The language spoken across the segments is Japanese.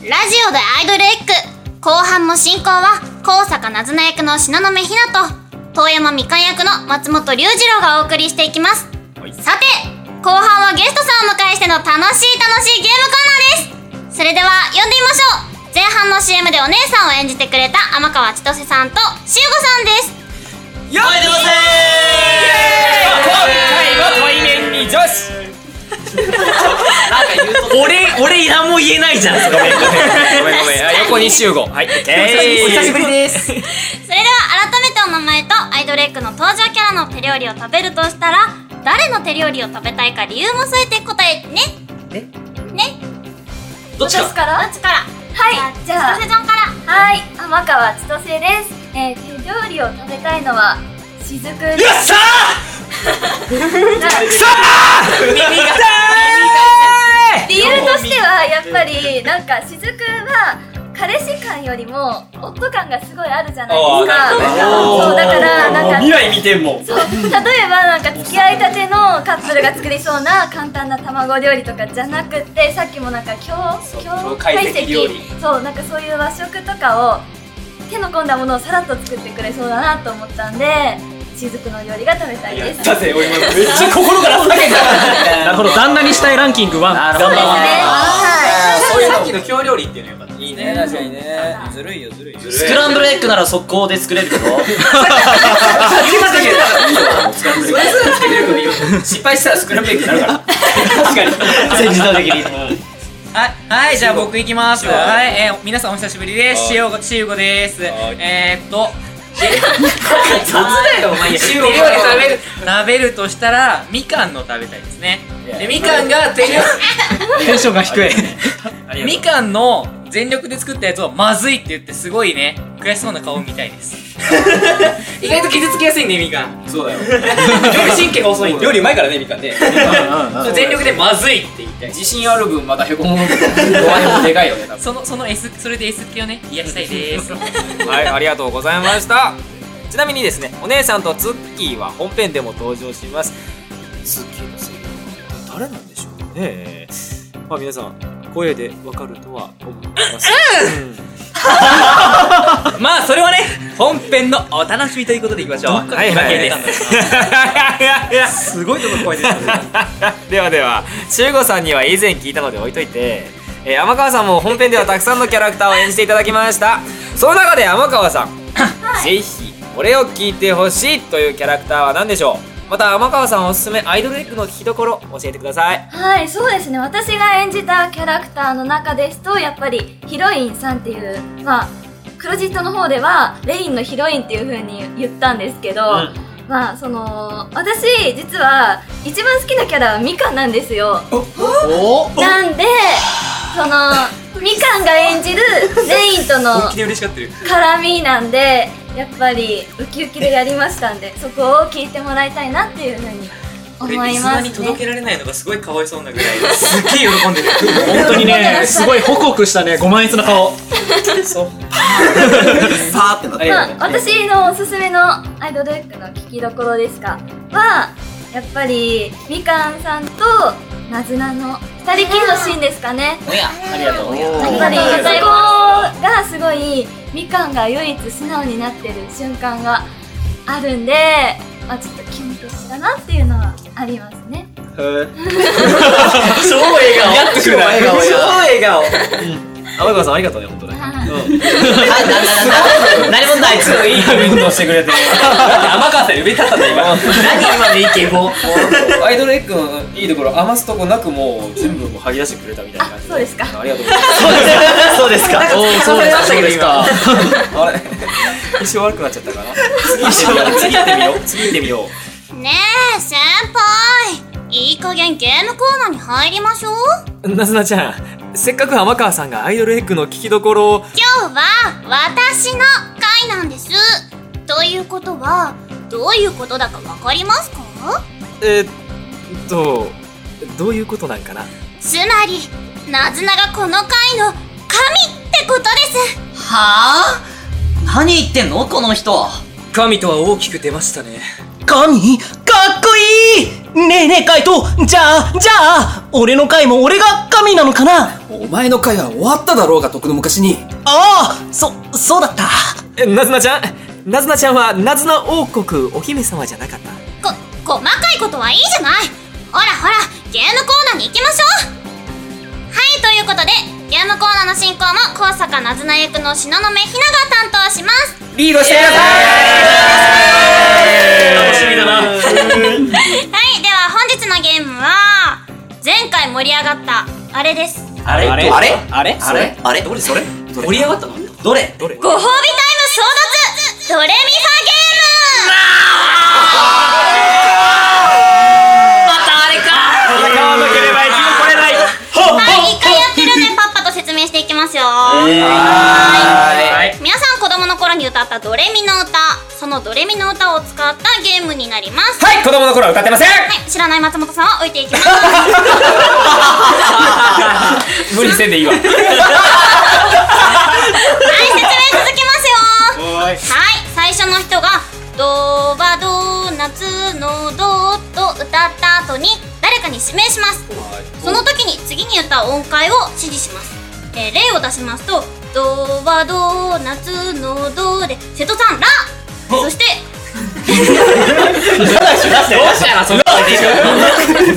ラジオでアイドルエッグ。後半も進行は高坂なずな役の東雲ひなと遠山みかん役の松本龍二郎がお送りしていきます、さて後半はゲストさんをお迎えしての楽しい楽しいゲームコーナーです。それでは読んでみましょう。前半の CM でお姉さんを演じてくれた天川千歳さんとしゅうごさんです。よっいませ今回は対面に女子俺俺何も言えないじゃんごめんごめんごめんごめん。あ横に集合。はい。オッケーお久しぶりです。それでは改めてお名前とアイドルエッグの登場キャラの手料理を食べるとしたら誰の手料理を食べたいか理由も添えて答えてね。え？ね。どっちから？どっちからはいじゃあ千歳ちゃんから。はい。天川千歳です、えー、手料理を食べたいのはしずくよっしゃ 理由としてはやっぱりなんかしずくは彼氏感よりも夫感がすごいあるじゃないですか。そうだからなんか未来見てもそう例えばなんか付き合いたてのカップルが作りそうな簡単な卵料理とかじゃなくてさっきもなんか強強懐石料理そうなんかそういう和食とかを手の込んだものをさらっと作ってくれそうだなと思ったんで。雫の料理が食べたいです。だぜ俺今めっちゃ心から下げたなるほど旦那にしたいランキング1なるそうですね。ほどはそういうさっきの京料理っていうのよかったいいね。確かにね。ずるいよずるいよ。スクランブルエッグなら速攻で作れるけど失敗したらスクランブルエッグになるから確かに。全自動的にはい、はい、じゃあ僕行きます。はい、えー、皆さんお久しぶりです。しおご、しゅうごです。はい。えーっと、雑だよお前手料理食べる、食べるとしたら、みかんの食べたいですね。で、みかんが手料 テンションが低い理、みかんの全力で作ったやつをまずいって言ってすごいね、悔しそうな顔みたいです。意外と傷つきやすいんで、みかん。そうだよ料理神経が遅いんで。料理うまいからねみかんね全力でまずいって言いたい。自信ある分またへこむのはでかいよね多分その、その S、それで S 気をね、癒したいです。はい、ありがとうございました。ちなみにですね、お姉さんとツッキーは本編でも登場します。ツッキーの声優は誰なんでしょうかね。まあ皆さん、声でわかるとは思います。まあ、それはね、本編のお楽しみということでいきましょう。はいはい。すごいとこ声です。ではでは、中吾さんには以前聞いたので置いといて、えー、天川さんも本編ではたくさんのキャラクターを演じていただきました。その中で天川さん、ぜひ、これを聞いてほしいというキャラクターは何でしょう？また天川さんおすすめアイドルエッグの聞きどころ教えてください。はいそうですね。私が演じたキャラクターの中ですとやっぱりヒロインさんっていうまあクロジットの方ではレインのヒロインっていう風に言ったんですけど、まあその私実は一番好きなキャラはミカンなんですよ。おなんでそのみかんが演じるレインとの本気で嬉しがってる。絡みなんでやっぱりウキウキでやりましたんでそこを聞いてもらいたいなっていうふうに思いますに届けねられないのがすごいかわいそうなぐらい、すっげえ喜んでる。本当にね すごいホクホクしたねご満悦な顔。さーってなってまあ私のおすすめのアイドルエッグの聞きどころですか？はやっぱりみかんさんとなずなの二人きりのシーンですかね。おやありがとうやっぱり最後がすごいみかんが唯一素直になってる瞬間があるんで、まあ、ちょっとキュンとしたなっていうのはありますね。超笑顔。超笑顔超や笑顔天川さんありがとうね、本当ね。何者だあいついいコメントしてくれて。だって天川さんより上だったんだ、今。何今のイケボアイドルエッグのいいところ余すとこなくもう全部もう吐き出してくれたみたいな感じあそうですか。ありがとうございます。そうですか。おおそうですか。そうですか。あれ？一生悪くなっちゃったかな？次行ってみよう。次行ってみよう。ねえ先輩。いい加減ゲームコーナーに入りましょう。なずなちゃんせっかく天川さんがアイドルエッグの聞きどころを今日は私の回なんです。ということはどういうことだかわかりますか？えーっとどういうことなんかな？つまりナズナがこの回の神ってことです。はあ？何言ってんの？この人。神とは大きく出ましたね神かっこいいねえねえカイトじゃあじゃあ俺の回も俺が神なのかな?お前の回は終わっただろうが、とくの昔に。ああそそうだった。えなずなちゃんなずなちゃんはなずな王国お姫様じゃなかった？こ細かいことはいいじゃない。ほらほらゲームコーナーに行きましょう。はいということでゲームコーナーの進行も高坂なずな役の東雲ひなが担当します。リードしてくださ楽のゲームは前回盛り上がったあれです。あれ？あれ？あれ？あれ？あれ？あれ？どれ？それ？盛り上がったの？どれ？どれ？ご褒美タイム争奪ドレミファゲ戦わなければ生き残れない。ームはい一回やってるんでパッパと説明していきますよ。はい。皆さん頃に歌ったドレミの歌そのドレミの歌を使ったゲームになります。はい子供の頃は歌ってません。はい知らない松本さんは置いていきます。無理せんでいいわ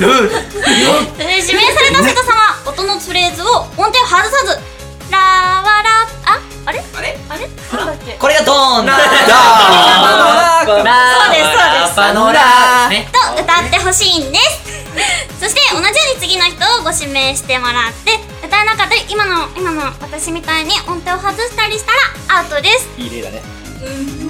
指名された瀬戸さんは音のフレーズを音程を外さず「ラはラ」ああれ？あれ？あれ？なんだっけ？これがドーン。だそうですそうです。パノラねと歌ってほしいんです。そして同じように次の人をご指名してもらって歌えなかったり今の今の私みたいに音程を外したりしたらアウトです。いい例だね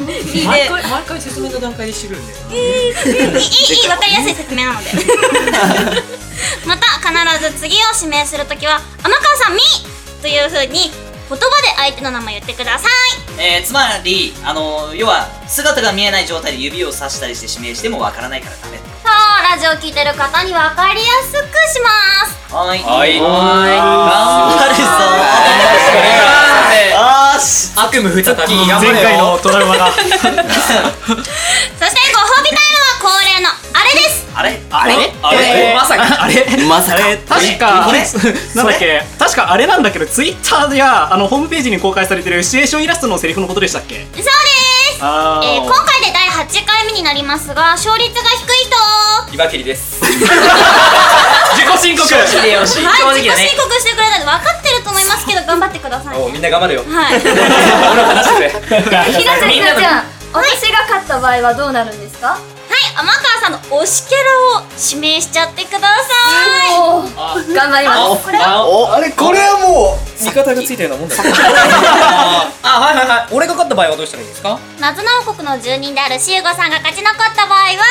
毎回毎回説明の段階でしてくるんだよいいいいいい分かりやすい説明なので。また必ず次を指名するときは「天川さんみ」というふうに言葉で相手の名前言ってください。えー、つまりあの要は姿が見えない状態で指をさしたりして指名してもわからないからダメ。そうラジオ聞いてる方に分かりやすくします。はーい。はい。頑張るぞ前回のトラウマが あれ？あれ？あれ？まさか。あれ？まさか。確か。なんだっけ？確かあれなんだけどツイッターやあのホームページに公開されてるシチュエーションイラストのセリフのことでしたっけ？そうです。えー今回で第8回目になりますが勝率が低い人。岩切です。自己申告。正直でよろしいはい自己正直だね申告してくれたんで分かってると思いますけど頑張ってくださいみんな頑張れよ。はい。俺の話してくれ。ひなちゃんひなちゃん私が勝った場合はどうなるんですか？はい天川さんの推しキャラを指名しちゃってください。頑張ります。これあれ、これはも味方がついたようなもんだ あはいはいはい。俺が勝った場合はどうしたらいいですか？なずな王国の住人であるシウゴさんが勝ち残った場合は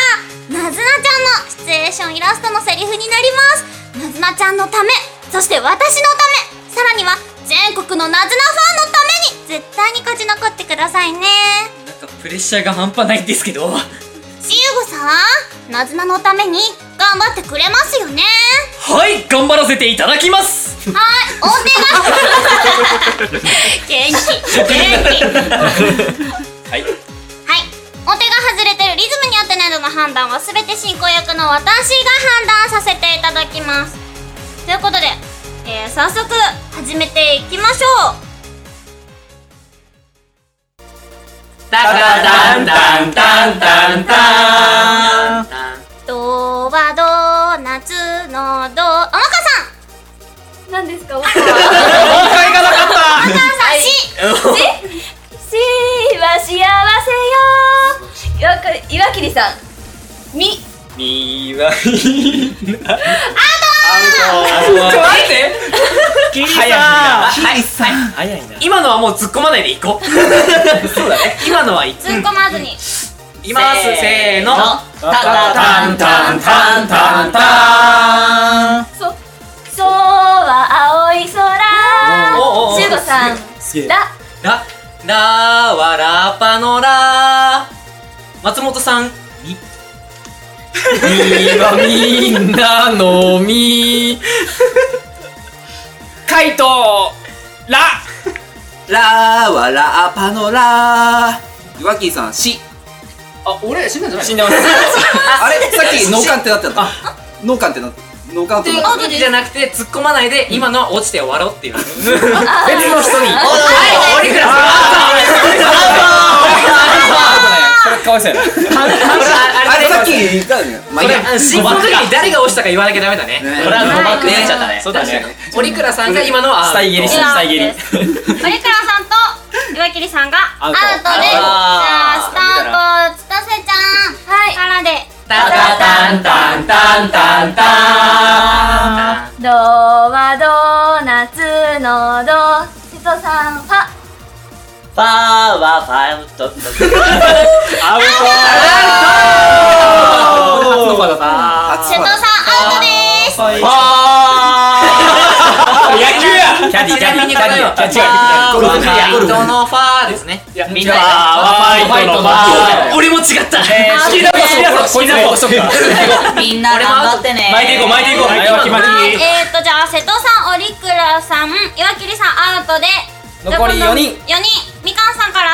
なずなちゃんのシチュエーションイラストのセリフになります。なずなちゃんのためそして私のためさらには全国のなずなファンのために絶対に勝ち残ってくださいね。なんかプレッシャーが半端ないんですけどはシウゴさんなずなのために頑張ってくれますよね。い頑張らせていただきます。はい音程が。元気。元気はい。はい。音程が外れてるリズムに合ってないのの判断は全て進行役の私が判断させていただきます。ということで、えー、早速始めていきましょうタカタンタンタンタンタンドはド夏のド天川さん何ですか音は会がなかった天川さんししは幸せよ岩切さんみみはちょっと待って。キリさ。んはいはい早いな。今のはもう突っ込まないでいこう。そうだね。今のはい突っ込まずに。いきます。せーの。タタタンタンタンタンタン。そそうは青い空。おおおしゅうごさん。ラ。ラ。ラはラパのラ。松本さんみみはみんなのみ。カイトラ。ラはラパのラ。岩木さん、し。あ俺死んだんじゃない死んでます。あれ？さっき脳幹ってなってた。脳幹ってなって脳幹って。なってじゃなくて突っ込まないで今のは落ちて終わろうっていう。別別の人に。はい折倉さこれかわいそうやな。んあれさっき言ったよね。まあいいや。これ進行の時に誰が押したか言わなきゃダメだね。ね。これは誤爆になっちゃったね。そうだね。折倉さんが今のは死体蹴り死体蹴り。です折倉さんと岩切さんがアウト。でじゃあスタート。千歳ちゃん。はいからで。タタタンタンタンタンタンドはドーナツのド。瀬戸さんファファーはファウトアウ初の場だった瀬戸さんアウトです。野球やキャディキャディキャディキャディゴルフゴルフのファーです。ねみんなファイトのフ俺も違った好きだ好きだこいつも落としとくかみんな頑張ってね巻いていこう巻いていこうはい決まりはいえーとじゃあ瀬戸さん折倉さん岩切さんアウトで残り四人4人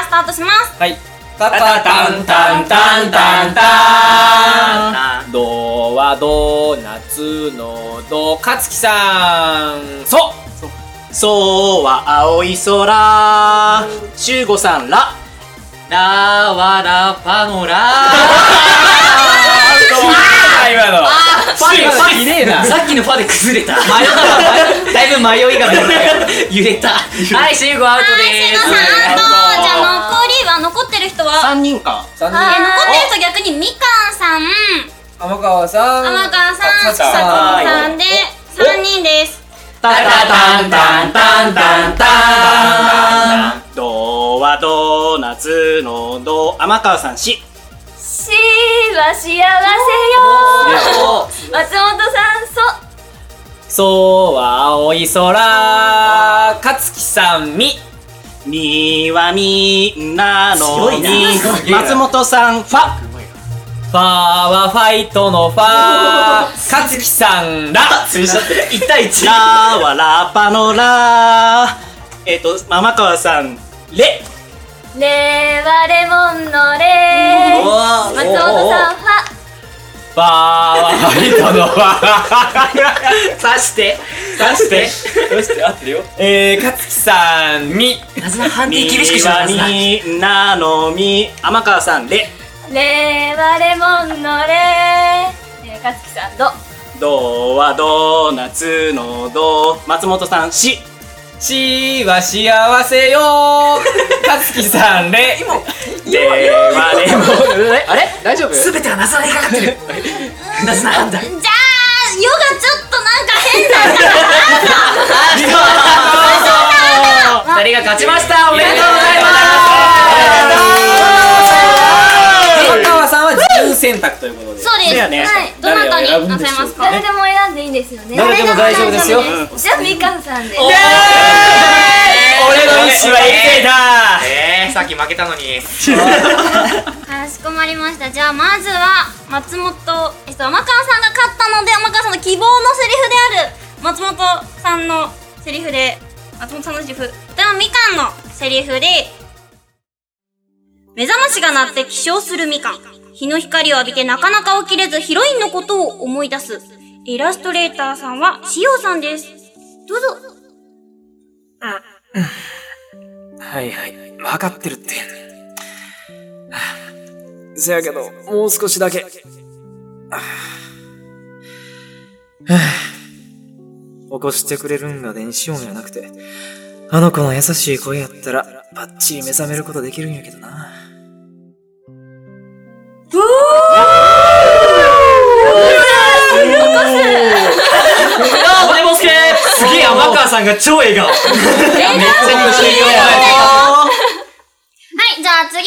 スタートします。はい。タタタンタンタンタンタンドはドーナツのドかつきさんそそうは青い空しゅうごさんらラはラパのラ今のファでファ綺麗なさっきのファで崩れた迷っただいぶ迷いが揺れたはいシーゴアウトで瀬戸さんアウトじゃ人は？三人か。三えー残ってる人逆にみかんさん。天川さん。天川さんささんで3人ですタタタンタンタンタンタンドはドーナツのド天川さんししは幸せよ松本さんそそうは青い空かつきさんみみはみんなのみ松本さんファ。ファーはファイトのファー。かつきさんら。1対1ラはラッパのラ。えっ、と天川さんレ。レはレモンのレ松本さんファファーはイトの。ファー刺して。出して。どうして。合ってるよえー、かつきさんみ。なずな判定み厳しくしはますなみんなのみ。天川さんレレはレモンのレえー、かつきさんドドはドーナツのド松本さんししは幸せよ。かつきさんれ今レはレモンあれ？大丈夫？すべてはなずなにかかってる。なずな判断じゃあヨガちょっとなんか変だった二人が勝ちました。おめでとうござい天選択ということで。そうです。ね。はい。どなたになさいますか？誰でも選んでいいんですよね。誰でも大丈夫ですよ。じゃあみかんさんで俺の意思は入れていたえー、さっき負けたのに。かしこまりました。じゃあまずは松本えっと天川さんが勝ったので天川さんの希望のセリフである。松本さんのセリフで松本さんのセリフ。ではみかんのセリフで。目覚ましが鳴って起床するみかん日の光を浴びてなかなか起きれずヒロインのことを思い出す。イラストレーターさんはしおさんです。どうぞ。はいはい。分かってるって。せやけどもう少しだけ。起こしてくれるんが電子音やなくてあの子の優しい声やったらバッチリ目覚めることできるんやけどな。さんが超笑顔。めっちゃいよはいじゃあ次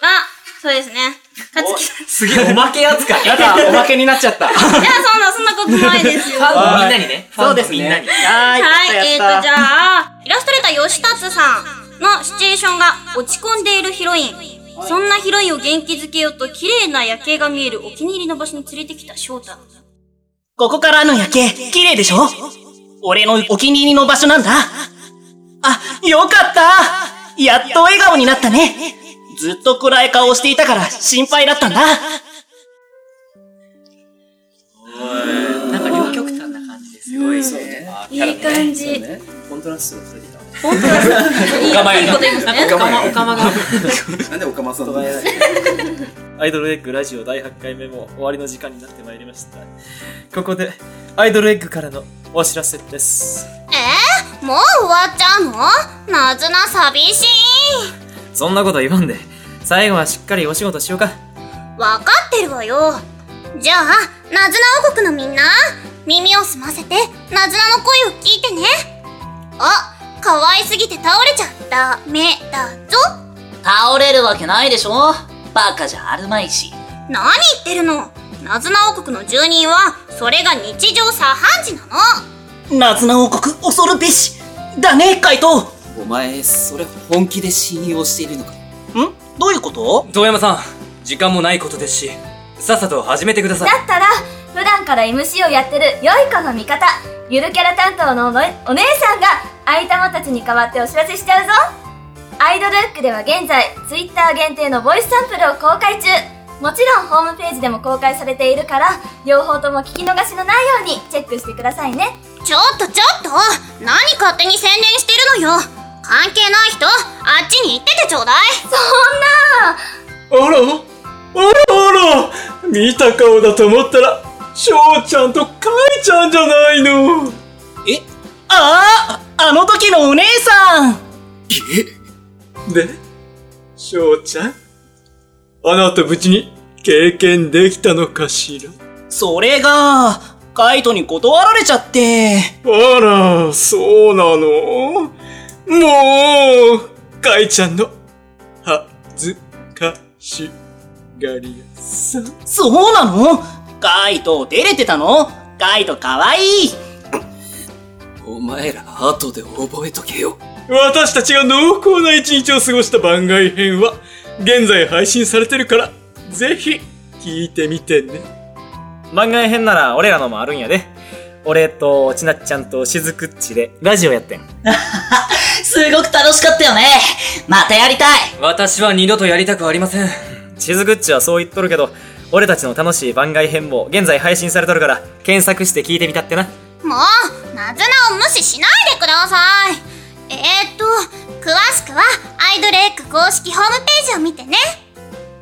はそうですね。かつきさん。すげえおまけ扱い。やだおまけになっちゃった。いや、そんな、そんなことないですよ。ファンのみんなにね。そうですね。みんなに。はいはい、えーと、じゃあ、イラストレーター吉達さんのシチュエーションが落ち込んでいるヒロイン。そんなヒロインを元気づけようと綺麗な夜景が見えるお気に入りの場所に連れてきた翔太。ここからの夜景、綺麗でしょ？俺のお気に入りの場所なんだ。あ、よかったやっと笑顔になったね。ずっと暗い顔をしていたから心配だったんだ。なんか両極端な感じですごいね。いい感じ。コントラストがそれでいいな。おかまやな。おかま、おかまが。なんで岡松さんのアイドルエッグラジオ第8回目も終わりの時間になってまいりました。ここで、アイドルエッグからのお知らせです。え？ー、もう終わっちゃうの？なずな寂しい。そんなこと言わんで、最後はしっかりお仕事しようか。わかってるわよ。じゃあ、なずな王国のみんな、耳を澄ませて、なずなの声を聞いてね。あ、可愛すぎて倒れちゃダメだぞ。倒れるわけないでしょバカじゃあるまいし。何言ってるの？なずな王国の住人は、それが日常茶飯事なの。ナズナ王国恐るべし。だね、カイト。んお前、それ本気で信用しているのか？どういうこと？遠山さん、時間もないことですし、さっさと始めてください。だったら、普段から MC をやってる良い子の味方、ゆるキャラ担当のお姉さんが、愛玉たちに代わってお知らせしちゃうぞ。アイドルックでは現在、Twitter 限定のボイスサンプルを公開中。もちろんホームページでも公開されているから、両方とも聞き逃しのないようにチェックしてくださいね。ちょっとちょっと何勝手に宣伝してるのよ。関係ない人、あっちに行っててちょうだい。そんな！あら？あらあら！見た顔だと思ったら、翔ちゃんとカイちゃんじゃないの。え？ああ、あの時のお姉さん。で、翔ちゃん？あなた無事に経験できたのかしら？それが、カイトに断られちゃって。あら、そうなの？もう、カイちゃんの、はずかしがり屋さん。そうなの？カイト、照れてたの？カイトかわいい。お前ら後で覚えとけよ。私たちが濃厚な一日を過ごした番外編は、現在配信されてるから、ぜひ、聞いてみてね。番外編なら俺らのもあるんやで。俺とちなっちゃんとしずくっちでラジオやってん。すごく楽しかったよね。またやりたい。私は二度とやりたくありません。しずくっちはそう言っとるけど、俺たちの楽しい番外編も現在配信されとるから、検索して聞いてみたってな。もう、なずなを無視しないでください。えー、っと、詳しくは、アイドルエッグ公式ホームページを見てね。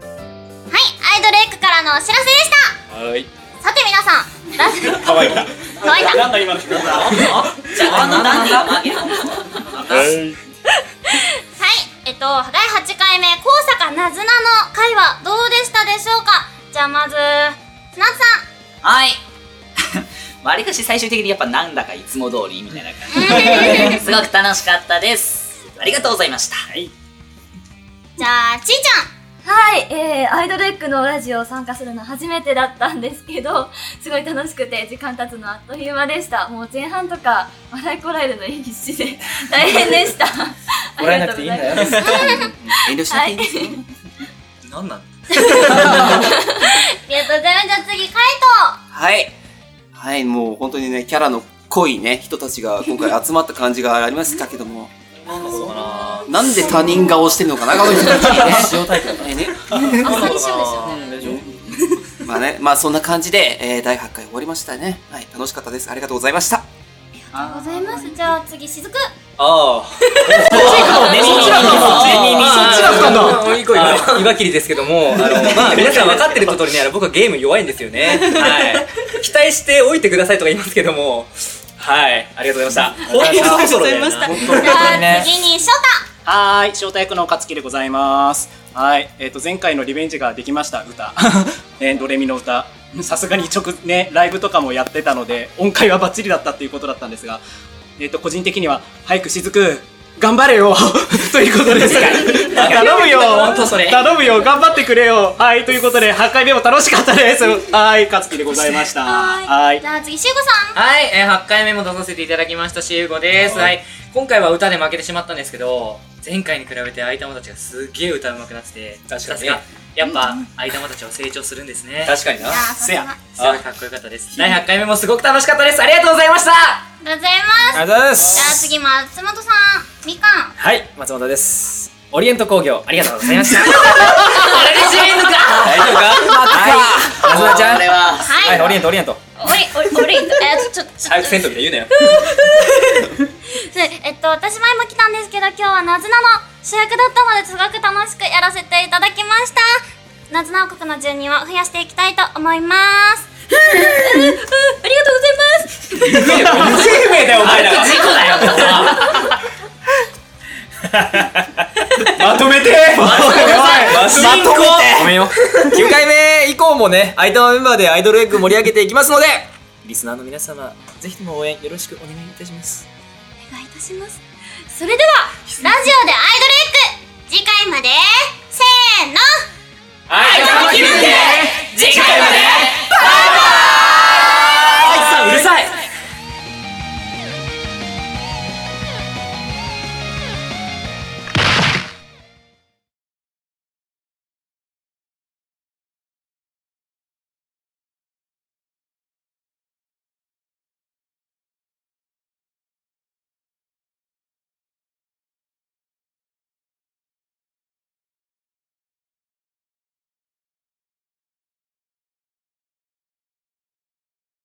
はい、アイドルエッグからのお知らせでした。はい。さて皆さん、ラジオ、かわいい。は乾いた。なんだ今の人じゃあ、あの、なんで今、い。はい、えっと、第8回目、高坂なずなの会はどうでしたでしょうか？じゃあまず、つなつさはい。わりかし最終的にやっぱなんだかいつも通りみたいな感じで。すごく楽しかったです。ありがとうございました。はい。ん。じゃあ、ちーちはい、えー、アイドルエッグのラジオ参加するの初めてだったんですけど、すごい楽しくて時間経つのあっという間でした。もう前半とか笑いこらえるのに必死で大変でした。笑えなくていいんだよありがとうございます遠慮しなくていいですよ。なんなんゃん？ありがとうございます。じゃあ次、カイはい。はい、もう本当にね、キャラの濃いね、人たちが 今回集まった感じがありましたけども、な。んで他人顔してるのかな、この人たちね。塩タイプだね。まあね、まあそんな感じで、えー、第8回終わりましたね。はい、楽しかったです。ありがとうございました。ありがとうございます。じゃあ次、しずく。ああ。ねそっちだったんだそっちだったんだ岩岩切りですけども、あの、まあ、皆さん分かってる通りね、あの僕はゲー。ム弱いんですよね。はい。期待しておいてくださいとか言いますけども、はい。ありがとうございました。本当にそろそろだよなじゃあ次に、しょた。はーい、招待役の勝木でございます。はい、えっ、と、前回のリベンジができました、歌。ね、ドレミの歌。さすがに直、ね、ライブとかもやってたので、音階はバッチリだったっていうことだったんですが、えっ、と、個人的には、早くしずく、頑張れよ ということです。頼むよ本当それ頼むよ頑張ってくれよはい、ということで、8回目も楽しかったです。はい、勝木でございました。はいじ。ゃあ次、しゅうごさん。はい、えー、8回目も出させていただきましたしゆうごです。はい。今回は歌で負けてしまったんですけど、前回に比べて相玉たちがすっげえ歌うまくなってて、確かにやっぱ相玉たちは成長するんですね。確かにな。せやさすごいかっこよかったです。第8回目もすごく楽しかったです。ありがとうございましたありがとうございます。ありがとうございまじゃあす。次、松本さん。みかん。はい、松本です。オリエント工業ありがとうございました これで締めんのか 大丈夫か？はいなずなちゃんははい。オリエントオリエント。おりおりおりえーちょちょ早く銭湯みたいに言うなよ。でえっと私前も来たんですけど今日はなずなの主役だったのですごく楽しくやらせていただきました。なずな王国の住人を増やしていきたいと思います。ありがとうございます不生命だよお前ら事故だよ まとめて。ごめんよ。9回目以降もね相手のメンバーでアイドルエッグ盛り上げていきますのでリスナーの皆様ぜひとも応援よろしくお願いいたします。お願いいたします。それではラジオで